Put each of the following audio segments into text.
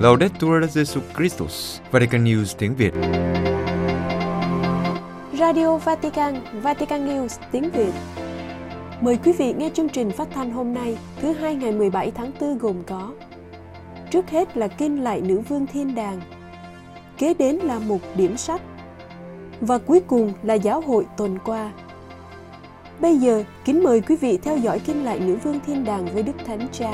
Laudetur Jesu Christus, Vatican News tiếng Việt. Radio Vatican, Vatican News tiếng Việt. Mời quý vị nghe chương trình phát thanh hôm nay, thứ hai ngày 17 tháng 4 gồm có Trước hết là kinh lại nữ vương thiên đàng, kế đến là một điểm sách và cuối cùng là giáo hội tuần qua. Bây giờ, kính mời quý vị theo dõi kinh lại nữ vương thiên đàng với Đức Thánh Cha.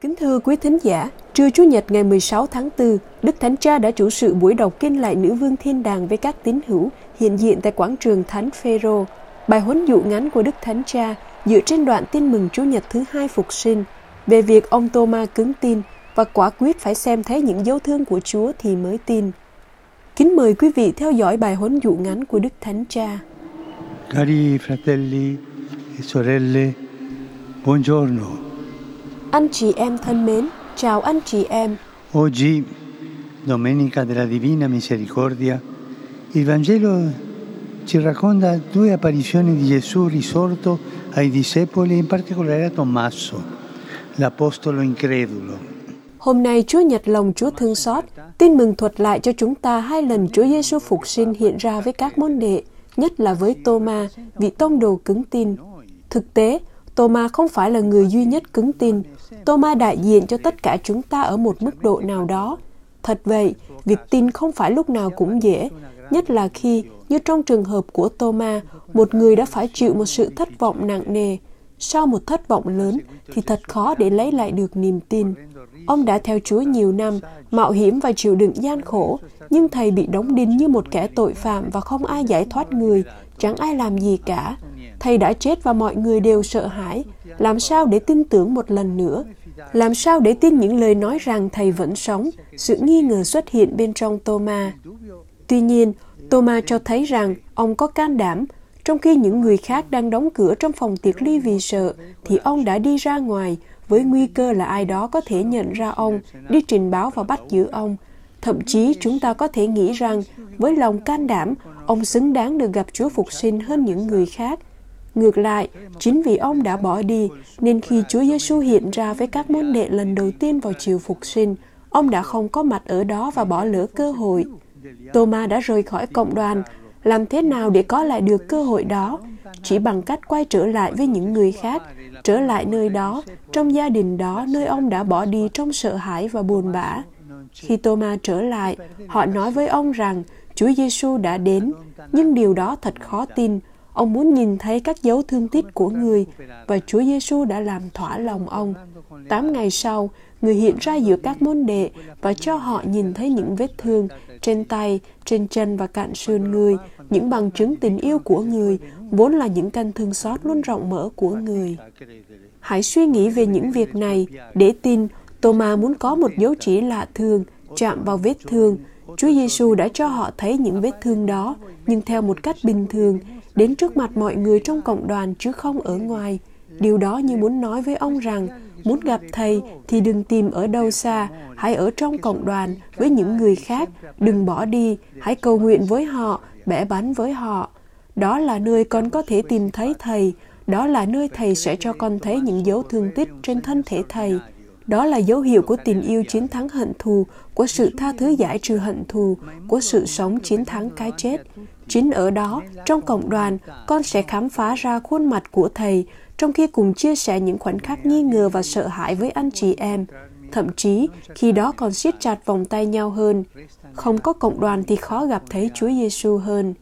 Kính thưa quý thính giả, trưa Chủ nhật ngày 16 tháng 4, Đức Thánh Cha đã chủ sự buổi đọc kinh lại nữ vương thiên đàng với các tín hữu hiện diện tại quảng trường Thánh Phêrô. Bài huấn dụ ngắn của Đức Thánh Cha dựa trên đoạn tin mừng Chủ nhật thứ hai phục sinh về việc ông Thomas cứng tin và quả quyết phải xem thấy những dấu thương của Chúa thì mới tin. Kính mời quý vị theo dõi bài huấn dụ ngắn của Đức Thánh Cha. Cari fratelli e sorelle, buongiorno. Anh chị em thân mến, chào anh chị em. Oggi, Domenica della Divina Misericordia, il Vangelo ci racconta due apparizioni di Gesù risorto ai discepoli, in particolare a Tommaso, l'apostolo incredulo. Hôm nay Chúa Nhật lòng Chúa thương xót, tin mừng thuật lại cho chúng ta hai lần Chúa Giêsu phục sinh hiện ra với các môn đệ, nhất là với Tôma, vị tông đồ cứng tin. Thực tế, Tôma không phải là người duy nhất cứng tin. Tôma đại diện cho tất cả chúng ta ở một mức độ nào đó. Thật vậy, việc tin không phải lúc nào cũng dễ, nhất là khi, như trong trường hợp của Tôma, một người đã phải chịu một sự thất vọng nặng nề. Sau một thất vọng lớn thì thật khó để lấy lại được niềm tin. Ông đã theo Chúa nhiều năm, mạo hiểm và chịu đựng gian khổ, nhưng thầy bị đóng đinh như một kẻ tội phạm và không ai giải thoát người, chẳng ai làm gì cả. Thầy đã chết và mọi người đều sợ hãi. Làm sao để tin tưởng một lần nữa? Làm sao để tin những lời nói rằng thầy vẫn sống? Sự nghi ngờ xuất hiện bên trong Thomas. Tuy nhiên, Thomas cho thấy rằng ông có can đảm, trong khi những người khác đang đóng cửa trong phòng tiệc ly vì sợ, thì ông đã đi ra ngoài với nguy cơ là ai đó có thể nhận ra ông, đi trình báo và bắt giữ ông. Thậm chí chúng ta có thể nghĩ rằng với lòng can đảm, ông xứng đáng được gặp Chúa Phục sinh hơn những người khác. Ngược lại, chính vì ông đã bỏ đi, nên khi Chúa Giêsu hiện ra với các môn đệ lần đầu tiên vào chiều phục sinh, ông đã không có mặt ở đó và bỏ lỡ cơ hội. Thomas đã rời khỏi cộng đoàn, làm thế nào để có lại được cơ hội đó? Chỉ bằng cách quay trở lại với những người khác, trở lại nơi đó, trong gia đình đó, nơi ông đã bỏ đi trong sợ hãi và buồn bã. Khi Thomas trở lại, họ nói với ông rằng Chúa Giêsu đã đến, nhưng điều đó thật khó tin. Ông muốn nhìn thấy các dấu thương tích của người và Chúa Giêsu đã làm thỏa lòng ông. Tám ngày sau, người hiện ra giữa các môn đệ và cho họ nhìn thấy những vết thương trên tay, trên chân và cạn sườn người, những bằng chứng tình yêu của người, vốn là những căn thương xót luôn rộng mở của người. Hãy suy nghĩ về những việc này để tin Thomas muốn có một dấu chỉ lạ thường chạm vào vết thương. Chúa Giêsu đã cho họ thấy những vết thương đó, nhưng theo một cách bình thường, đến trước mặt mọi người trong cộng đoàn chứ không ở ngoài. Điều đó như muốn nói với ông rằng, muốn gặp thầy thì đừng tìm ở đâu xa, hãy ở trong cộng đoàn với những người khác, đừng bỏ đi, hãy cầu nguyện với họ, bẻ bánh với họ. Đó là nơi con có thể tìm thấy thầy, đó là nơi thầy sẽ cho con thấy những dấu thương tích trên thân thể thầy. Đó là dấu hiệu của tình yêu chiến thắng hận thù, của sự tha thứ giải trừ hận thù, của sự sống chiến thắng cái chết. Chính ở đó, trong cộng đoàn, con sẽ khám phá ra khuôn mặt của thầy, trong khi cùng chia sẻ những khoảnh khắc nghi ngờ và sợ hãi với anh chị em. Thậm chí, khi đó còn siết chặt vòng tay nhau hơn. Không có cộng đoàn thì khó gặp thấy Chúa Giêsu hơn.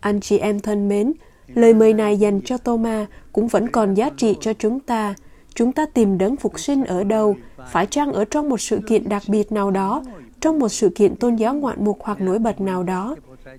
Anh chị em thân mến, lời mời này dành cho Thomas cũng vẫn còn giá trị cho chúng ta. Chúng ta tìm đấng phục sinh ở đâu? Phải chăng ở trong một sự kiện đặc biệt nào đó, trong một sự kiện tôn giáo ngoạn mục hoặc nổi bật nào đó?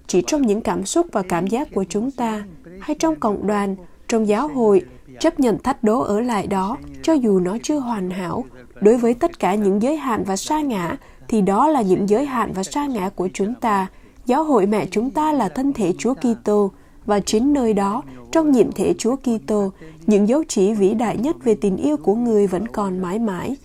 Chỉ trong những cảm xúc và cảm giác của chúng ta, hay trong cộng đoàn, trong giáo hội, chấp nhận thách đố ở lại đó, cho dù nó chưa hoàn hảo. Đối với tất cả những giới hạn và sa ngã, thì đó là những giới hạn và sa ngã của chúng ta. Giáo hội mẹ chúng ta là thân thể Chúa Kitô và chính nơi đó, trong nhiệm thể Chúa Kitô, những dấu chỉ vĩ đại nhất về tình yêu của người vẫn còn mãi mãi.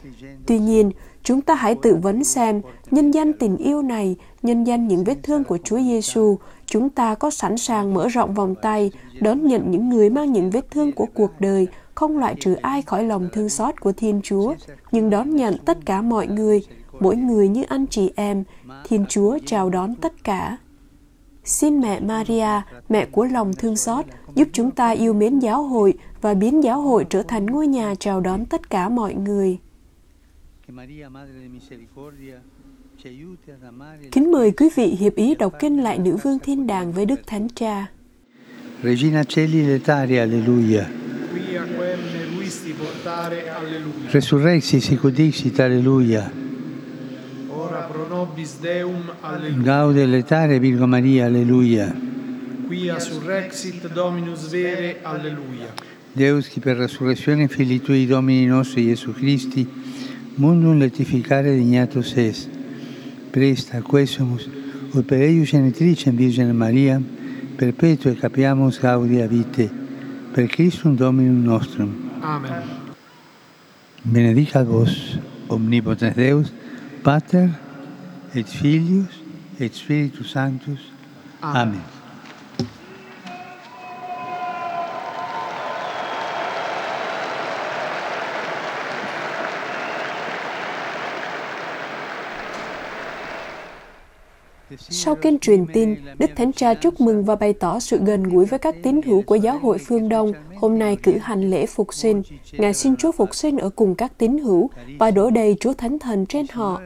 Tuy nhiên, Chúng ta hãy tự vấn xem, nhân danh tình yêu này, nhân danh những vết thương của Chúa Giêsu, chúng ta có sẵn sàng mở rộng vòng tay, đón nhận những người mang những vết thương của cuộc đời, không loại trừ ai khỏi lòng thương xót của Thiên Chúa, nhưng đón nhận tất cả mọi người, mỗi người như anh chị em, Thiên Chúa chào đón tất cả. Xin mẹ Maria, mẹ của lòng thương xót, giúp chúng ta yêu mến giáo hội và biến giáo hội trở thành ngôi nhà chào đón tất cả mọi người. Kính mời quý vị hiệp ý đọc kinh lại nữ vương thiên đàng với Đức Thánh Cha. Regina Celi letari, alleluia. Quia quem ne luisti portare, alleluia. Resurrexi sic ut dixit, alleluia. Ora pro nobis Deum, alleluia. Gaude letare, Virgo Maria, alleluia. Quia surrexit Dominus vere, alleluia. Deus qui per resurrezione Filii Tui Domini nostri Iesu Christi, mundum letificare dignatus est. Presta quesumus, ut per eius genitricem Virgine Maria, perpetue capiamus gaudia vite, per Christum Dominum nostrum. Amen. Benedicat vos, omnipotens Deus, Pater, et Filius, et Spiritus Sanctus. Amen. Amen. Sau kênh truyền tin, Đức Thánh Cha chúc mừng và bày tỏ sự gần gũi với các tín hữu của giáo hội phương Đông, hôm nay cử hành lễ phục sinh. Ngài xin Chúa phục sinh ở cùng các tín hữu và đổ đầy Chúa Thánh Thần trên họ.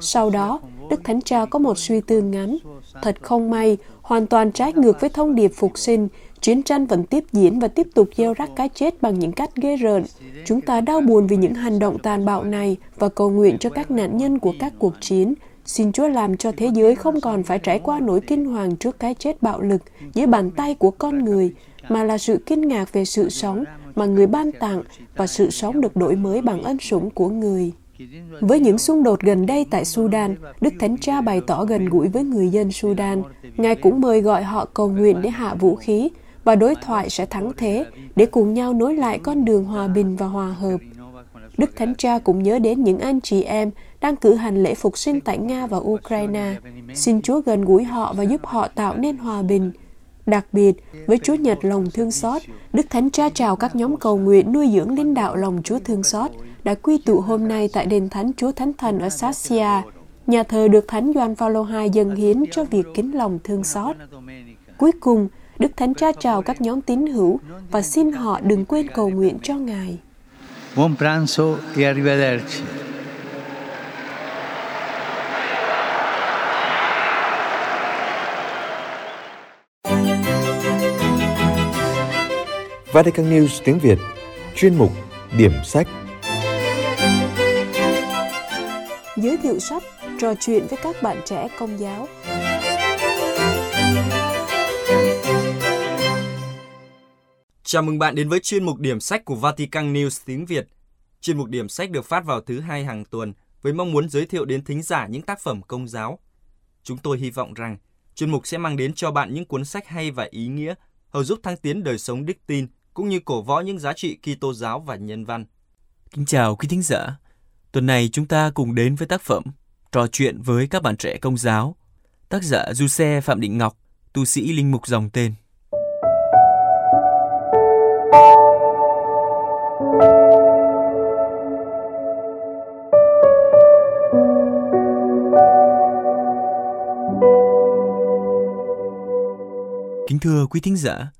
Sau đó, Đức Thánh Cha có một suy tư ngắn. Thật không may, hoàn toàn trái ngược với thông điệp phục sinh, chiến tranh vẫn tiếp diễn và tiếp tục gieo rắc cái chết bằng những cách ghê rợn. Chúng ta đau buồn vì những hành động tàn bạo này và cầu nguyện cho các nạn nhân của các cuộc chiến, Xin Chúa làm cho thế giới không còn phải trải qua nỗi kinh hoàng trước cái chết bạo lực dưới bàn tay của con người, mà là sự kinh ngạc về sự sống mà người ban tặng và sự sống được đổi mới bằng ân sủng của người. Với những xung đột gần đây tại Sudan, Đức Thánh Cha bày tỏ gần gũi với người dân Sudan. Ngài cũng mời gọi họ cầu nguyện để hạ vũ khí và đối thoại sẽ thắng thế để cùng nhau nối lại con đường hòa bình và hòa hợp. Đức Thánh Cha cũng nhớ đến những anh chị em đang cử hành lễ phục sinh tại Nga và Ukraine. Xin Chúa gần gũi họ và giúp họ tạo nên hòa bình. Đặc biệt, với Chúa Nhật lòng thương xót, Đức Thánh Cha chào các nhóm cầu nguyện nuôi dưỡng linh đạo lòng Chúa thương xót đã quy tụ hôm nay tại đền Thánh Chúa Thánh Thần ở Sassia. Nhà thờ được Thánh Gioan Phaolô II dâng hiến cho việc kính lòng thương xót. Cuối cùng, Đức Thánh Cha chào các nhóm tín hữu và xin họ đừng quên cầu nguyện cho Ngài. Buon pranzo e arrivederci. Vatican News tiếng Việt Chuyên mục Điểm sách Giới thiệu sách, trò chuyện với các bạn trẻ công giáo. Chào mừng bạn đến với chuyên mục điểm sách của Vatican News tiếng Việt. Chuyên mục điểm sách được phát vào thứ hai hàng tuần với mong muốn giới thiệu đến thính giả những tác phẩm công giáo. Chúng tôi hy vọng rằng chuyên mục sẽ mang đến cho bạn những cuốn sách hay và ý nghĩa, hầu giúp thăng tiến đời sống đức tin cũng như cổ võ những giá trị Kitô giáo và nhân văn. Kính chào quý thính giả. Tuần này chúng ta cùng đến với tác phẩm Trò chuyện với các bạn trẻ công giáo. Tác giả Giuse Phạm Định Ngọc, tu sĩ linh mục dòng tên. Kính thưa quý thính giả,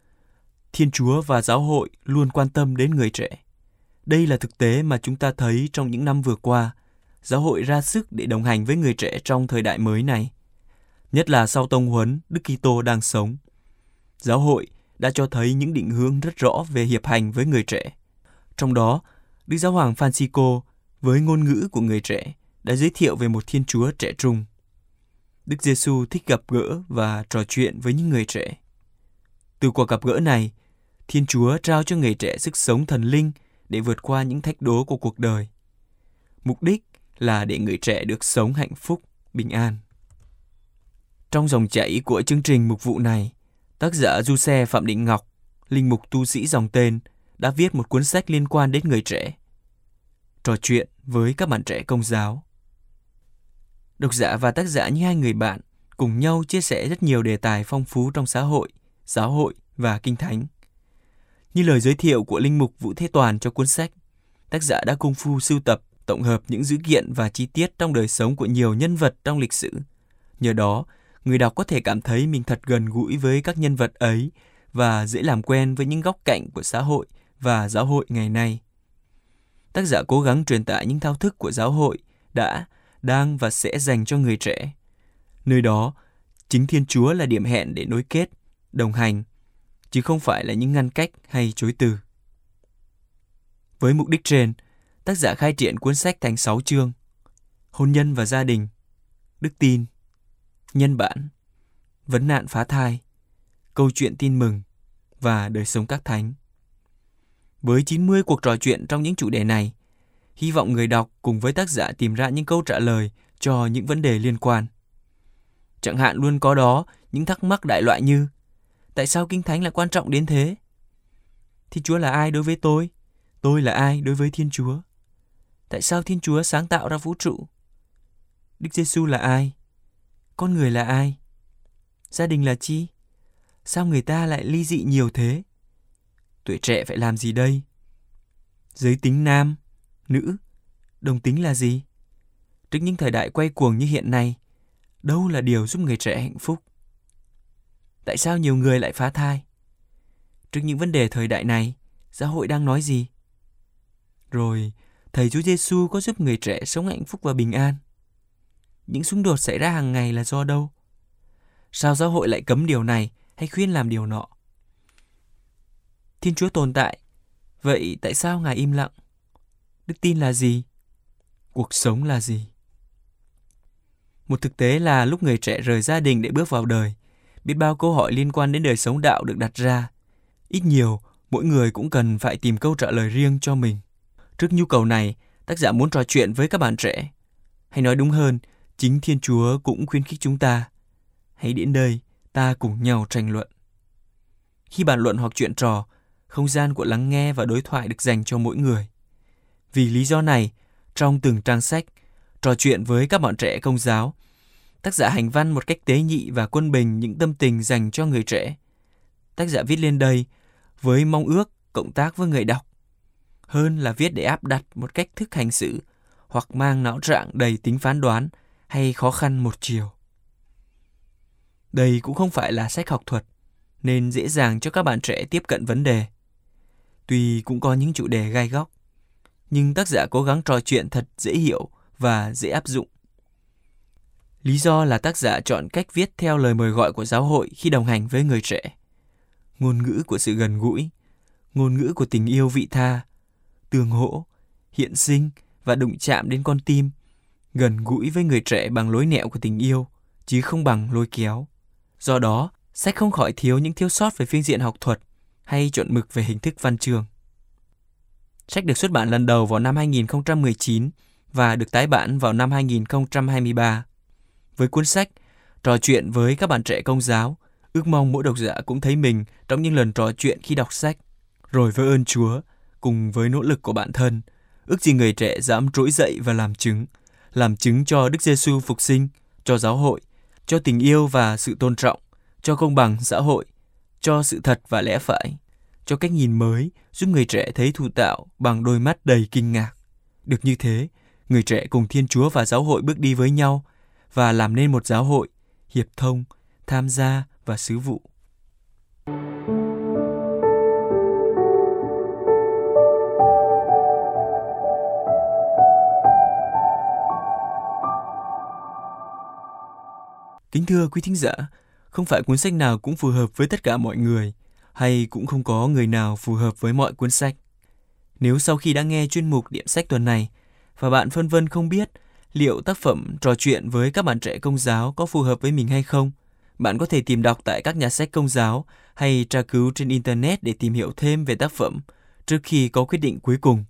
Thiên Chúa và giáo hội luôn quan tâm đến người trẻ. Đây là thực tế mà chúng ta thấy trong những năm vừa qua, giáo hội ra sức để đồng hành với người trẻ trong thời đại mới này. Nhất là sau tông huấn Đức Kitô đang sống. Giáo hội đã cho thấy những định hướng rất rõ về hiệp hành với người trẻ. Trong đó, Đức Giáo hoàng Francisco với ngôn ngữ của người trẻ đã giới thiệu về một Thiên Chúa trẻ trung. Đức Giêsu thích gặp gỡ và trò chuyện với những người trẻ. Từ cuộc gặp gỡ này, Thiên Chúa trao cho người trẻ sức sống thần linh để vượt qua những thách đố của cuộc đời. Mục đích là để người trẻ được sống hạnh phúc, bình an. Trong dòng chảy của chương trình mục vụ này, tác giả Du Xe Phạm Định Ngọc, linh mục tu sĩ dòng tên, đã viết một cuốn sách liên quan đến người trẻ. Trò chuyện với các bạn trẻ công giáo. Độc giả và tác giả như hai người bạn cùng nhau chia sẻ rất nhiều đề tài phong phú trong xã hội, giáo hội và kinh thánh. Như lời giới thiệu của Linh Mục Vũ Thế Toàn cho cuốn sách, tác giả đã công phu sưu tập, tổng hợp những dữ kiện và chi tiết trong đời sống của nhiều nhân vật trong lịch sử. Nhờ đó, người đọc có thể cảm thấy mình thật gần gũi với các nhân vật ấy và dễ làm quen với những góc cạnh của xã hội và giáo hội ngày nay. Tác giả cố gắng truyền tải những thao thức của giáo hội đã, đang và sẽ dành cho người trẻ. Nơi đó, chính Thiên Chúa là điểm hẹn để nối kết, đồng hành, chứ không phải là những ngăn cách hay chối từ. Với mục đích trên, tác giả khai triển cuốn sách thành 6 chương. Hôn nhân và gia đình, đức tin, nhân bản, vấn nạn phá thai, câu chuyện tin mừng và đời sống các thánh. Với 90 cuộc trò chuyện trong những chủ đề này, hy vọng người đọc cùng với tác giả tìm ra những câu trả lời cho những vấn đề liên quan. Chẳng hạn luôn có đó những thắc mắc đại loại như Tại sao Kinh Thánh lại quan trọng đến thế? Thì Chúa là ai đối với tôi? Tôi là ai đối với Thiên Chúa? Tại sao Thiên Chúa sáng tạo ra vũ trụ? Đức Giêsu là ai? Con người là ai? Gia đình là chi? Sao người ta lại ly dị nhiều thế? Tuổi trẻ phải làm gì đây? Giới tính nam, nữ, đồng tính là gì? Trước những thời đại quay cuồng như hiện nay, đâu là điều giúp người trẻ hạnh phúc? Tại sao nhiều người lại phá thai? Trước những vấn đề thời đại này, xã hội đang nói gì? Rồi, thầy Chúa Giêsu có giúp người trẻ sống hạnh phúc và bình an? Những xung đột xảy ra hàng ngày là do đâu? Sao giáo hội lại cấm điều này hay khuyên làm điều nọ? Thiên Chúa tồn tại, vậy tại sao Ngài im lặng? Đức tin là gì? Cuộc sống là gì? Một thực tế là lúc người trẻ rời gia đình để bước vào đời, biết bao câu hỏi liên quan đến đời sống đạo được đặt ra. Ít nhiều, mỗi người cũng cần phải tìm câu trả lời riêng cho mình. Trước nhu cầu này, tác giả muốn trò chuyện với các bạn trẻ. Hay nói đúng hơn, chính Thiên Chúa cũng khuyến khích chúng ta. Hãy đến đây, ta cùng nhau tranh luận. Khi bàn luận hoặc chuyện trò, không gian của lắng nghe và đối thoại được dành cho mỗi người. Vì lý do này, trong từng trang sách, trò chuyện với các bạn trẻ công giáo, tác giả hành văn một cách tế nhị và quân bình những tâm tình dành cho người trẻ. Tác giả viết lên đây với mong ước cộng tác với người đọc, hơn là viết để áp đặt một cách thức hành xử hoặc mang não trạng đầy tính phán đoán hay khó khăn một chiều. Đây cũng không phải là sách học thuật, nên dễ dàng cho các bạn trẻ tiếp cận vấn đề. Tuy cũng có những chủ đề gai góc, nhưng tác giả cố gắng trò chuyện thật dễ hiểu và dễ áp dụng. Lý do là tác giả chọn cách viết theo lời mời gọi của giáo hội khi đồng hành với người trẻ. Ngôn ngữ của sự gần gũi, ngôn ngữ của tình yêu vị tha, tương hỗ, hiện sinh và đụng chạm đến con tim, gần gũi với người trẻ bằng lối nẹo của tình yêu, chứ không bằng lôi kéo. Do đó, sách không khỏi thiếu những thiếu sót về phương diện học thuật hay chuẩn mực về hình thức văn chương. Sách được xuất bản lần đầu vào năm 2019 và được tái bản vào năm 2023. Với cuốn sách Trò chuyện với các bạn trẻ công giáo, ước mong mỗi độc giả cũng thấy mình trong những lần trò chuyện khi đọc sách. Rồi với ơn Chúa, cùng với nỗ lực của bản thân, ước gì người trẻ dám trỗi dậy và làm chứng, làm chứng cho Đức Giêsu phục sinh, cho giáo hội, cho tình yêu và sự tôn trọng, cho công bằng xã hội, cho sự thật và lẽ phải, cho cách nhìn mới giúp người trẻ thấy thụ tạo bằng đôi mắt đầy kinh ngạc. Được như thế, người trẻ cùng Thiên Chúa và giáo hội bước đi với nhau và làm nên một giáo hội hiệp thông, tham gia và sứ vụ. Kính thưa quý thính giả, không phải cuốn sách nào cũng phù hợp với tất cả mọi người, hay cũng không có người nào phù hợp với mọi cuốn sách. Nếu sau khi đã nghe chuyên mục điểm sách tuần này và bạn phân vân không biết liệu tác phẩm trò chuyện với các bạn trẻ công giáo có phù hợp với mình hay không, bạn có thể tìm đọc tại các nhà sách công giáo hay tra cứu trên Internet để tìm hiểu thêm về tác phẩm trước khi có quyết định cuối cùng.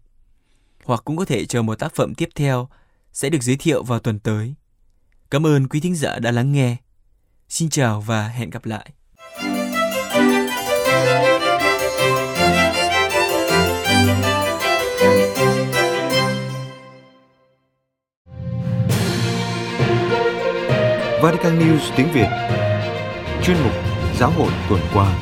Hoặc cũng có thể chờ một tác phẩm tiếp theo sẽ được giới thiệu vào tuần tới. Cảm ơn quý thính giả đã lắng nghe. Xin chào và hẹn gặp lại. Vatican News tiếng Việt Chuyên mục Giáo hội tuần qua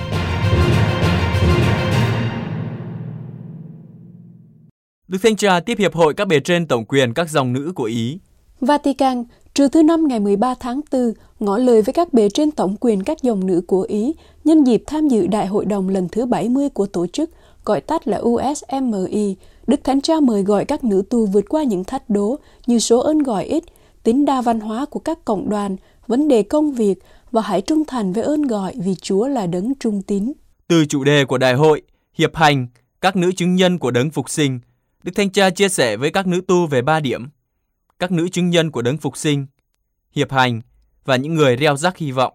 Đức Thanh Tra tiếp Hiệp hội các bề trên tổng quyền các dòng nữ của Ý. Vatican, trừ thứ năm ngày 13 tháng 4, ngỏ lời với các bề trên tổng quyền các dòng nữ của Ý nhân dịp tham dự Đại hội đồng lần thứ 70 của tổ chức, gọi tắt là USMI. Đức Thánh Cha mời gọi các nữ tu vượt qua những thách đố như số ơn gọi ít, tính đa văn hóa của các cộng đoàn, vấn đề công việc và hãy trung thành với ơn gọi vì Chúa là đấng trung tín. Từ chủ đề của đại hội, hiệp hành, các nữ chứng nhân của đấng phục sinh, Đức Thanh Cha chia sẻ với các nữ tu về ba điểm. Các nữ chứng nhân của đấng phục sinh, hiệp hành và những người reo rắc hy vọng.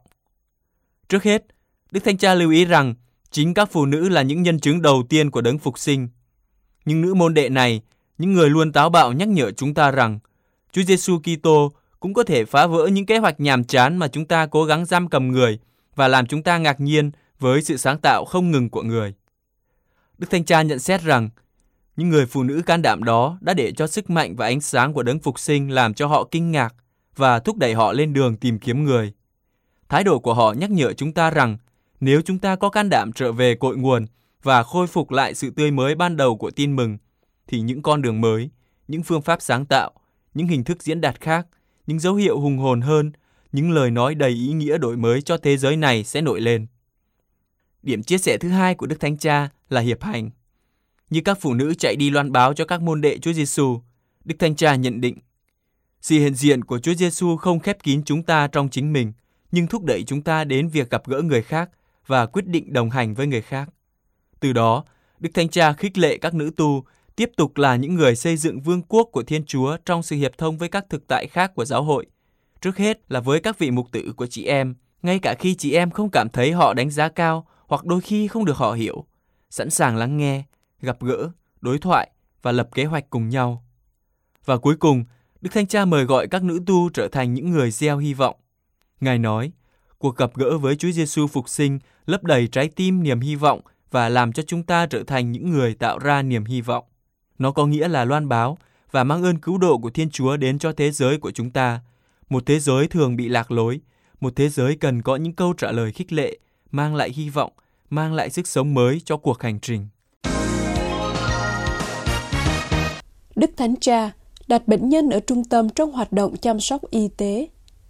Trước hết, Đức Thanh Cha lưu ý rằng chính các phụ nữ là những nhân chứng đầu tiên của đấng phục sinh. Nhưng nữ môn đệ này, những người luôn táo bạo nhắc nhở chúng ta rằng Chúa Giêsu Kitô cũng có thể phá vỡ những kế hoạch nhàm chán mà chúng ta cố gắng giam cầm người và làm chúng ta ngạc nhiên với sự sáng tạo không ngừng của người. Đức Thanh Cha nhận xét rằng những người phụ nữ can đảm đó đã để cho sức mạnh và ánh sáng của đấng phục sinh làm cho họ kinh ngạc và thúc đẩy họ lên đường tìm kiếm người. Thái độ của họ nhắc nhở chúng ta rằng nếu chúng ta có can đảm trở về cội nguồn và khôi phục lại sự tươi mới ban đầu của tin mừng, thì những con đường mới, những phương pháp sáng tạo, những hình thức diễn đạt khác, những dấu hiệu hùng hồn hơn, những lời nói đầy ý nghĩa đổi mới cho thế giới này sẽ nổi lên. Điểm chia sẻ thứ hai của Đức Thánh Cha là hiệp hành. Như các phụ nữ chạy đi loan báo cho các môn đệ Chúa Giêsu, Đức Thánh Cha nhận định sự hiện diện của Chúa Giêsu không khép kín chúng ta trong chính mình, nhưng thúc đẩy chúng ta đến việc gặp gỡ người khác và quyết định đồng hành với người khác. Từ đó, Đức Thánh Cha khích lệ các nữ tu tiếp tục là những người xây dựng vương quốc của Thiên Chúa trong sự hiệp thông với các thực tại khác của giáo hội. Trước hết là với các vị mục tử của chị em, ngay cả khi chị em không cảm thấy họ đánh giá cao hoặc đôi khi không được họ hiểu, sẵn sàng lắng nghe, gặp gỡ, đối thoại và lập kế hoạch cùng nhau. Và cuối cùng, Đức Thánh Cha mời gọi các nữ tu trở thành những người gieo hy vọng. Ngài nói, cuộc gặp gỡ với Chúa Giêsu phục sinh lấp đầy trái tim niềm hy vọng và làm cho chúng ta trở thành những người tạo ra niềm hy vọng. Nó có nghĩa là loan báo và mang ơn cứu độ của Thiên Chúa đến cho thế giới của chúng ta, một thế giới thường bị lạc lối, một thế giới cần có những câu trả lời khích lệ, mang lại hy vọng, mang lại sức sống mới cho cuộc hành trình. Đức Thánh Cha đặt bệnh nhân ở trung tâm trong hoạt động chăm sóc y tế.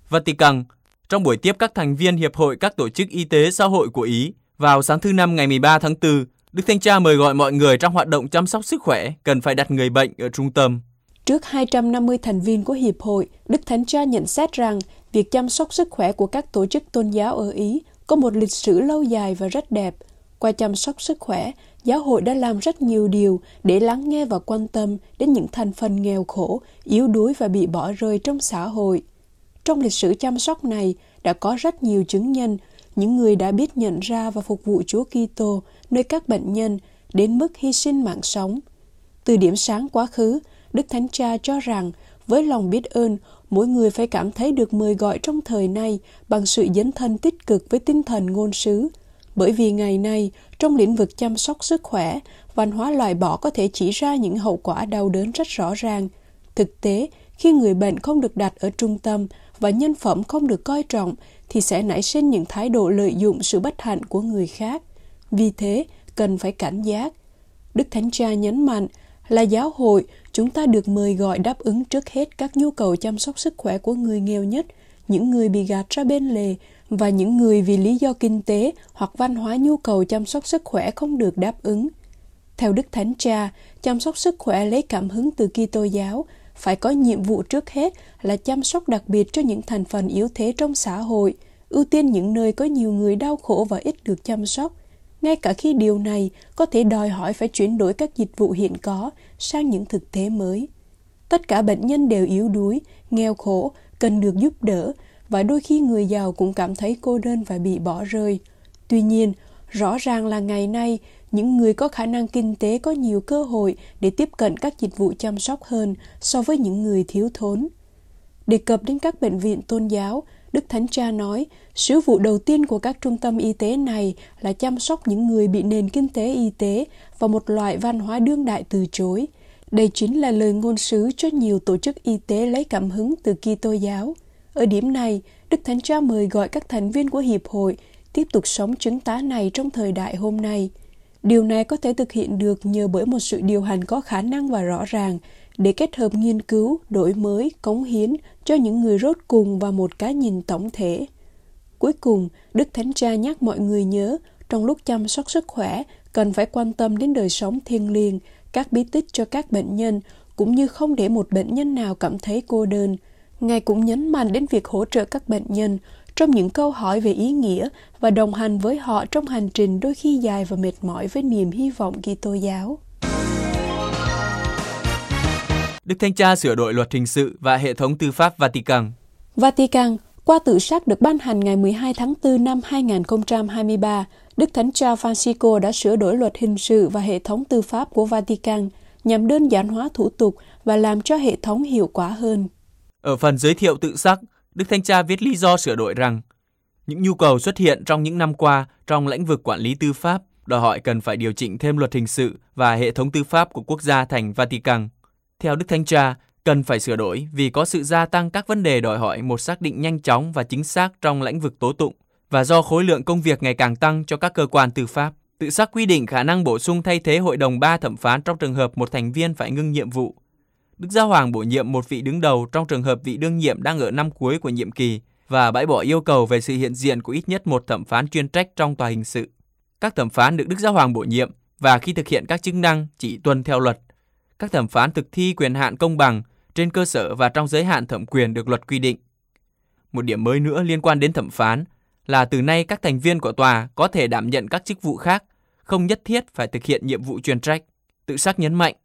Vatican, trong buổi tiếp các thành viên Hiệp hội các tổ chức y tế xã hội của Ý, vào sáng thứ Năm ngày 13 tháng 4, Đức Thanh Cha mời gọi mọi người trong hoạt động chăm sóc sức khỏe cần phải đặt người bệnh ở trung tâm. Trước 250 thành viên của Hiệp hội, Đức Thánh Cha nhận xét rằng việc chăm sóc sức khỏe của các tổ chức tôn giáo ở Ý có một lịch sử lâu dài và rất đẹp. Qua chăm sóc sức khỏe, giáo hội đã làm rất nhiều điều để lắng nghe và quan tâm đến những thành phần nghèo khổ, yếu đuối và bị bỏ rơi trong xã hội. Trong lịch sử chăm sóc này đã có rất nhiều chứng nhân, những người đã biết nhận ra và phục vụ Chúa Kitô nơi các bệnh nhân đến mức hy sinh mạng sống. Từ điểm sáng quá khứ, Đức Thánh Cha cho rằng với lòng biết ơn, mỗi người phải cảm thấy được mời gọi trong thời nay bằng sự dấn thân tích cực với tinh thần ngôn sứ. Bởi vì ngày nay, trong lĩnh vực chăm sóc sức khỏe, văn hóa loại bỏ có thể chỉ ra những hậu quả đau đớn rất rõ ràng. Thực tế, khi người bệnh không được đặt ở trung tâm và nhân phẩm không được coi trọng, thì sẽ nảy sinh những thái độ lợi dụng sự bất hạnh của người khác. Vì thế, cần phải cảnh giác. Đức Thánh Cha nhấn mạnh là giáo hội, chúng ta được mời gọi đáp ứng trước hết các nhu cầu chăm sóc sức khỏe của người nghèo nhất, những người bị gạt ra bên lề và những người vì lý do kinh tế hoặc văn hóa nhu cầu chăm sóc sức khỏe không được đáp ứng. Theo Đức Thánh Cha, chăm sóc sức khỏe lấy cảm hứng từ Kitô giáo, phải có nhiệm vụ trước hết là chăm sóc đặc biệt cho những thành phần yếu thế trong xã hội, ưu tiên những nơi có nhiều người đau khổ và ít được chăm sóc, ngay cả khi điều này có thể đòi hỏi phải chuyển đổi các dịch vụ hiện có sang những thực tế mới. Tất cả bệnh nhân đều yếu đuối, nghèo khổ, cần được giúp đỡ và đôi khi người giàu cũng cảm thấy cô đơn và bị bỏ rơi. Tuy nhiên, rõ ràng là ngày nay, những người có khả năng kinh tế có nhiều cơ hội để tiếp cận các dịch vụ chăm sóc hơn so với những người thiếu thốn. Đề cập đến các bệnh viện tôn giáo, Đức Thánh Cha nói, sứ vụ đầu tiên của các trung tâm y tế này là chăm sóc những người bị nền kinh tế y tế và một loại văn hóa đương đại từ chối. Đây chính là lời ngôn sứ cho nhiều tổ chức y tế lấy cảm hứng từ Kitô giáo. Ở điểm này, Đức Thánh Cha mời gọi các thành viên của Hiệp hội tiếp tục sống chứng tá này trong thời đại hôm nay. Điều này có thể thực hiện được nhờ bởi một sự điều hành có khả năng và rõ ràng để kết hợp nghiên cứu, đổi mới, cống hiến cho những người rốt cùng và một cái nhìn tổng thể. Cuối cùng, Đức Thánh Cha nhắc mọi người nhớ, trong lúc chăm sóc sức khỏe, cần phải quan tâm đến đời sống thiêng liêng, các bí tích cho các bệnh nhân, cũng như không để một bệnh nhân nào cảm thấy cô đơn. Ngài cũng nhấn mạnh đến việc hỗ trợ các bệnh nhân trong những câu hỏi về ý nghĩa và đồng hành với họ trong hành trình đôi khi dài và mệt mỏi với niềm hy vọng Kitô giáo. Đức Thanh Cha sửa đổi luật hình sự và hệ thống tư pháp Vatican. Vatican, qua tự sát được ban hành ngày 12 tháng 4 năm 2023, Đức Thánh Cha Francisco đã sửa đổi luật hình sự và hệ thống tư pháp của Vatican nhằm đơn giản hóa thủ tục và làm cho hệ thống hiệu quả hơn. Ở phần giới thiệu tự sắc, Đức Thanh Cha viết lý do sửa đổi rằng những nhu cầu xuất hiện trong những năm qua trong lĩnh vực quản lý tư pháp đòi hỏi cần phải điều chỉnh thêm luật hình sự và hệ thống tư pháp của quốc gia thành Vatican. Theo Đức Thanh Cha, cần phải sửa đổi vì có sự gia tăng các vấn đề đòi hỏi một xác định nhanh chóng và chính xác trong lĩnh vực tố tụng và do khối lượng công việc ngày càng tăng cho các cơ quan tư pháp. Tự xác quy định khả năng bổ sung thay thế hội đồng ba thẩm phán trong trường hợp một thành viên phải ngưng nhiệm vụ. Đức Giáo Hoàng bổ nhiệm một vị đứng đầu trong trường hợp vị đương nhiệm đang ở năm cuối của nhiệm kỳ và bãi bỏ yêu cầu về sự hiện diện của ít nhất một thẩm phán chuyên trách trong tòa hình sự. Các thẩm phán được Đức Giáo Hoàng bổ nhiệm và khi thực hiện các chức năng chỉ tuân theo luật. Các thẩm phán thực thi quyền hạn công bằng trên cơ sở và trong giới hạn thẩm quyền được luật quy định. Một điểm mới nữa liên quan đến thẩm phán là từ nay các thành viên của tòa có thể đảm nhận các chức vụ khác, không nhất thiết phải thực hiện nhiệm vụ chuyên trách. Tự xác nhấn mạnh,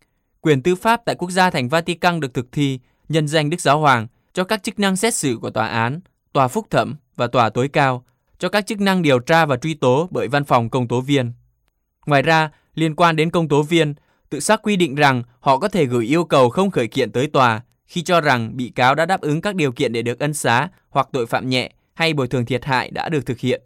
quyền tư pháp tại quốc gia thành Vatican được thực thi nhân danh Đức Giáo Hoàng cho các chức năng xét xử của tòa án, tòa phúc thẩm và tòa tối cao, cho các chức năng điều tra và truy tố bởi văn phòng công tố viên. Ngoài ra, liên quan đến công tố viên, tự xác quy định rằng họ có thể gửi yêu cầu không khởi kiện tới tòa khi cho rằng bị cáo đã đáp ứng các điều kiện để được ân xá hoặc tội phạm nhẹ hay bồi thường thiệt hại đã được thực hiện.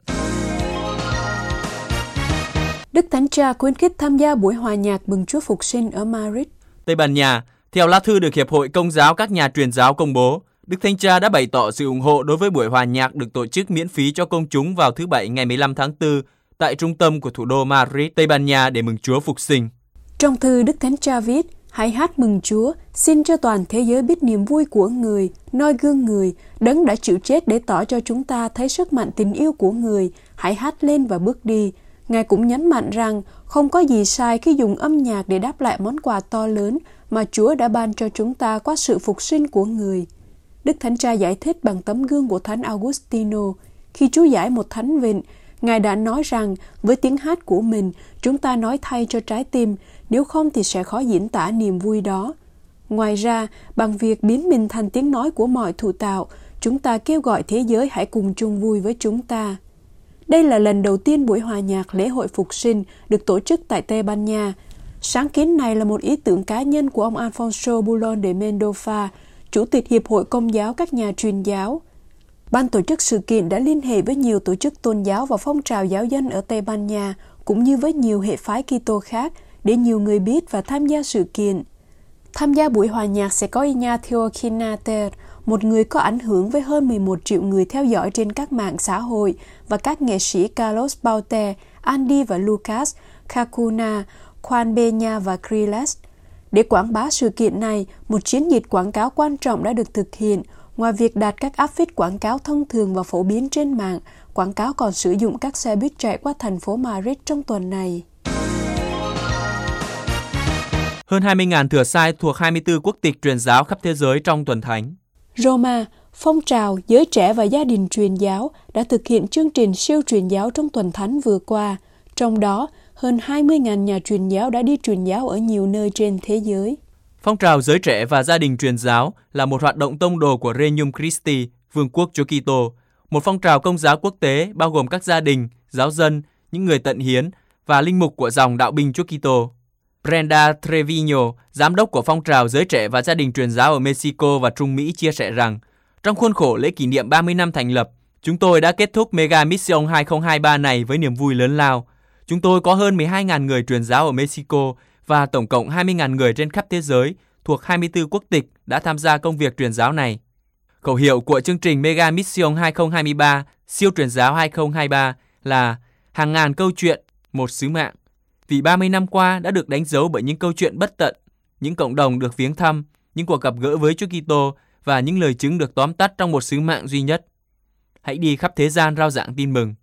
Đức Thánh Cha khuyến khích tham gia buổi hòa nhạc mừng Chúa Phục sinh ở Madrid. Tây Ban Nha, theo lá thư được Hiệp hội Công giáo các nhà truyền giáo công bố, Đức Thánh Cha đã bày tỏ sự ủng hộ đối với buổi hòa nhạc được tổ chức miễn phí cho công chúng vào thứ Bảy ngày 15 tháng 4 tại trung tâm của thủ đô Madrid, Tây Ban Nha để mừng Chúa Phục sinh. Trong thư Đức Thánh Cha viết, hãy hát mừng Chúa, xin cho toàn thế giới biết niềm vui của người, noi gương người, đấng đã chịu chết để tỏ cho chúng ta thấy sức mạnh tình yêu của người, hãy hát lên và bước đi. Ngài cũng nhấn mạnh rằng không có gì sai khi dùng âm nhạc để đáp lại món quà to lớn mà Chúa đã ban cho chúng ta qua sự phục sinh của người. Đức Thánh Cha giải thích bằng tấm gương của Thánh Augustino. Khi Chúa giải một thánh vịnh, Ngài đã nói rằng với tiếng hát của mình, chúng ta nói thay cho trái tim, nếu không thì sẽ khó diễn tả niềm vui đó. Ngoài ra, bằng việc biến mình thành tiếng nói của mọi thụ tạo, chúng ta kêu gọi thế giới hãy cùng chung vui với chúng ta. Đây là lần đầu tiên buổi hòa nhạc lễ hội phục sinh được tổ chức tại Tây Ban Nha. Sáng kiến này là một ý tưởng cá nhân của ông Alfonso Bulon de Mendoza, Chủ tịch Hiệp hội Công giáo các nhà truyền giáo. Ban tổ chức sự kiện đã liên hệ với nhiều tổ chức tôn giáo và phong trào giáo dân ở Tây Ban Nha, cũng như với nhiều hệ phái Kitô khác, để nhiều người biết và tham gia sự kiện. Tham gia buổi hòa nhạc sẽ có Ignacio Kinater, một người có ảnh hưởng với hơn 11 triệu người theo dõi trên các mạng xã hội và các nghệ sĩ Carlos Baute, Andy và Lucas, Kakuna, Juan Beña và Kriles. Để quảng bá sự kiện này, một chiến dịch quảng cáo quan trọng đã được thực hiện. Ngoài việc đặt các áp phích quảng cáo thông thường và phổ biến trên mạng, quảng cáo còn sử dụng các xe buýt chạy qua thành phố Madrid trong tuần này. Hơn 20.000 thừa sai thuộc 24 quốc tịch truyền giáo khắp thế giới trong tuần thánh. Roma, phong trào, giới trẻ và gia đình truyền giáo đã thực hiện chương trình siêu truyền giáo trong tuần thánh vừa qua. Trong đó, hơn 20.000 nhà truyền giáo đã đi truyền giáo ở nhiều nơi trên thế giới. Phong trào giới trẻ và gia đình truyền giáo là một hoạt động tông đồ của Regnum Christi, Vương quốc Chúa Kitô, một phong trào công giáo quốc tế bao gồm các gia đình, giáo dân, những người tận hiến và linh mục của dòng đạo binh Chúa Kitô. Brenda Trevino, giám đốc của phong trào giới trẻ và gia đình truyền giáo ở Mexico và Trung Mỹ chia sẻ rằng, trong khuôn khổ lễ kỷ niệm 30 năm thành lập, chúng tôi đã kết thúc Mega Mission 2023 này với niềm vui lớn lao. Chúng tôi có hơn 12.000 người truyền giáo ở Mexico và tổng cộng 20.000 người trên khắp thế giới thuộc 24 quốc tịch đã tham gia công việc truyền giáo này. Khẩu hiệu của chương trình Mega Mission 2023, siêu truyền giáo 2023 là hàng ngàn câu chuyện, một sứ mạng. Vì 30 năm qua đã được đánh dấu bởi những câu chuyện bất tận, những cộng đồng được viếng thăm, những cuộc gặp gỡ với Chúa Kitô và những lời chứng được tóm tắt trong một sứ mạng duy nhất. Hãy đi khắp thế gian rao giảng tin mừng.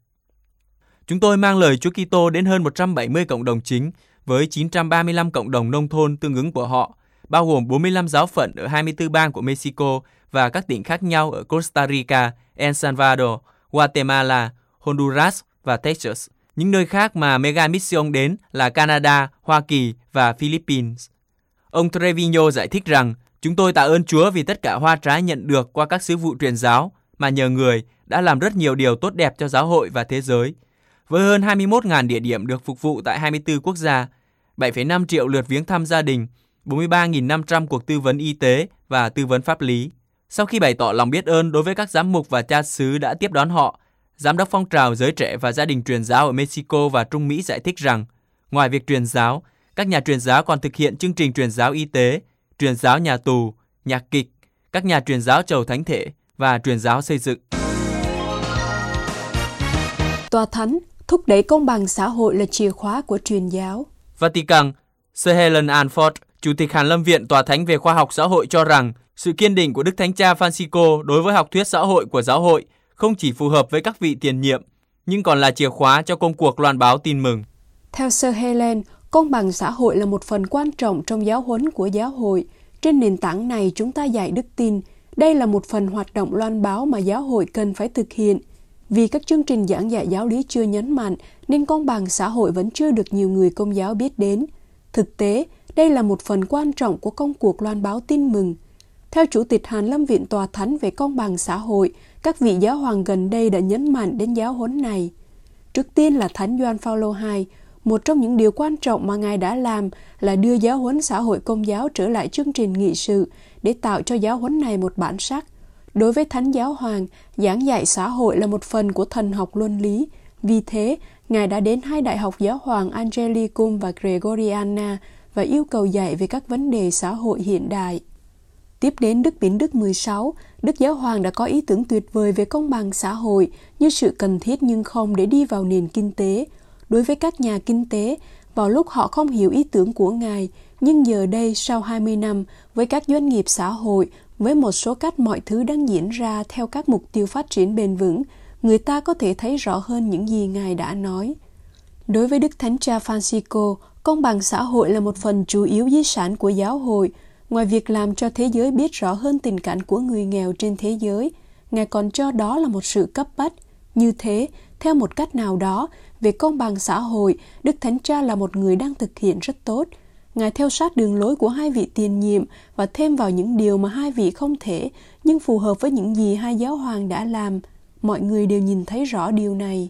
Chúng tôi mang lời Chúa Kitô đến hơn 170 cộng đồng chính với 935 cộng đồng nông thôn tương ứng của họ, bao gồm 45 giáo phận ở 24 bang của Mexico và các tỉnh khác nhau ở Costa Rica, El Salvador, Guatemala, Honduras và Texas. Những nơi khác mà Mega Mission đến là Canada, Hoa Kỳ và Philippines. Ông Trevino giải thích rằng, chúng tôi tạ ơn Chúa vì tất cả hoa trái nhận được qua các sứ vụ truyền giáo mà nhờ người đã làm rất nhiều điều tốt đẹp cho giáo hội và thế giới. Với hơn 21.000 địa điểm được phục vụ tại 24 quốc gia, 7,5 triệu lượt viếng thăm gia đình, 43.500 cuộc tư vấn y tế và tư vấn pháp lý. Sau khi bày tỏ lòng biết ơn đối với các giám mục và cha xứ đã tiếp đón họ, Giám đốc phong trào giới trẻ và gia đình truyền giáo ở Mexico và Trung Mỹ giải thích rằng, ngoài việc truyền giáo, các nhà truyền giáo còn thực hiện chương trình truyền giáo y tế, truyền giáo nhà tù, nhạc kịch, các nhà truyền giáo chầu thánh thể và truyền giáo xây dựng. Tòa Thánh thúc đẩy công bằng xã hội là chìa khóa của truyền giáo. Vatican, Sir Helen Alford, Chủ tịch Hàn Lâm Viện Tòa Thánh về Khoa học Xã hội cho rằng sự kiên định của Đức Thánh Cha Francisco đối với học thuyết xã hội của giáo hội không chỉ phù hợp với các vị tiền nhiệm, nhưng còn là chìa khóa cho công cuộc loan báo tin mừng. Theo Sir Helen, công bằng xã hội là một phần quan trọng trong giáo huấn của giáo hội. Trên nền tảng này chúng ta dạy đức tin. Đây là một phần hoạt động loan báo mà giáo hội cần phải thực hiện. Vì các chương trình giảng dạy giáo lý chưa nhấn mạnh nên công bằng xã hội vẫn chưa được nhiều người công giáo biết đến. Thực tế, đây là một phần quan trọng của công cuộc loan báo tin mừng. Theo Chủ tịch Hàn Lâm Viện Tòa Thánh về công bằng xã hội, các vị giáo hoàng gần đây đã nhấn mạnh đến giáo huấn này. Trước tiên là Thánh Doan Phaolô II, một trong những điều quan trọng mà Ngài đã làm là đưa giáo huấn xã hội công giáo trở lại chương trình nghị sự để tạo cho giáo huấn này một bản sắc. Đối với Thánh Giáo Hoàng, giảng dạy xã hội là một phần của thần học luân lý. Vì thế, Ngài đã đến hai đại học giáo hoàng Angelicum và Gregoriana và yêu cầu dạy về các vấn đề xã hội hiện đại. Tiếp đến Đức Biến Đức 16, Đức Giáo Hoàng đã có ý tưởng tuyệt vời về công bằng xã hội như sự cần thiết nhưng không để đi vào nền kinh tế. Đối với các nhà kinh tế, vào lúc họ không hiểu ý tưởng của Ngài, nhưng giờ đây sau 20 năm, với các doanh nghiệp xã hội, với một số cách mọi thứ đang diễn ra theo các mục tiêu phát triển bền vững, người ta có thể thấy rõ hơn những gì Ngài đã nói. Đối với Đức Thánh Cha Francisco, công bằng xã hội là một phần chủ yếu di sản của giáo hội, Ngoài việc làm cho thế giới biết rõ hơn tình cảnh của người nghèo trên thế giới, Ngài còn cho đó là một sự cấp bách. Như thế, theo một cách nào đó, về công bằng xã hội, Đức Thánh Cha là một người đang thực hiện rất tốt. Ngài theo sát đường lối của hai vị tiền nhiệm và thêm vào những điều mà hai vị không thể, nhưng phù hợp với những gì hai giáo hoàng đã làm. Mọi người đều nhìn thấy rõ điều này.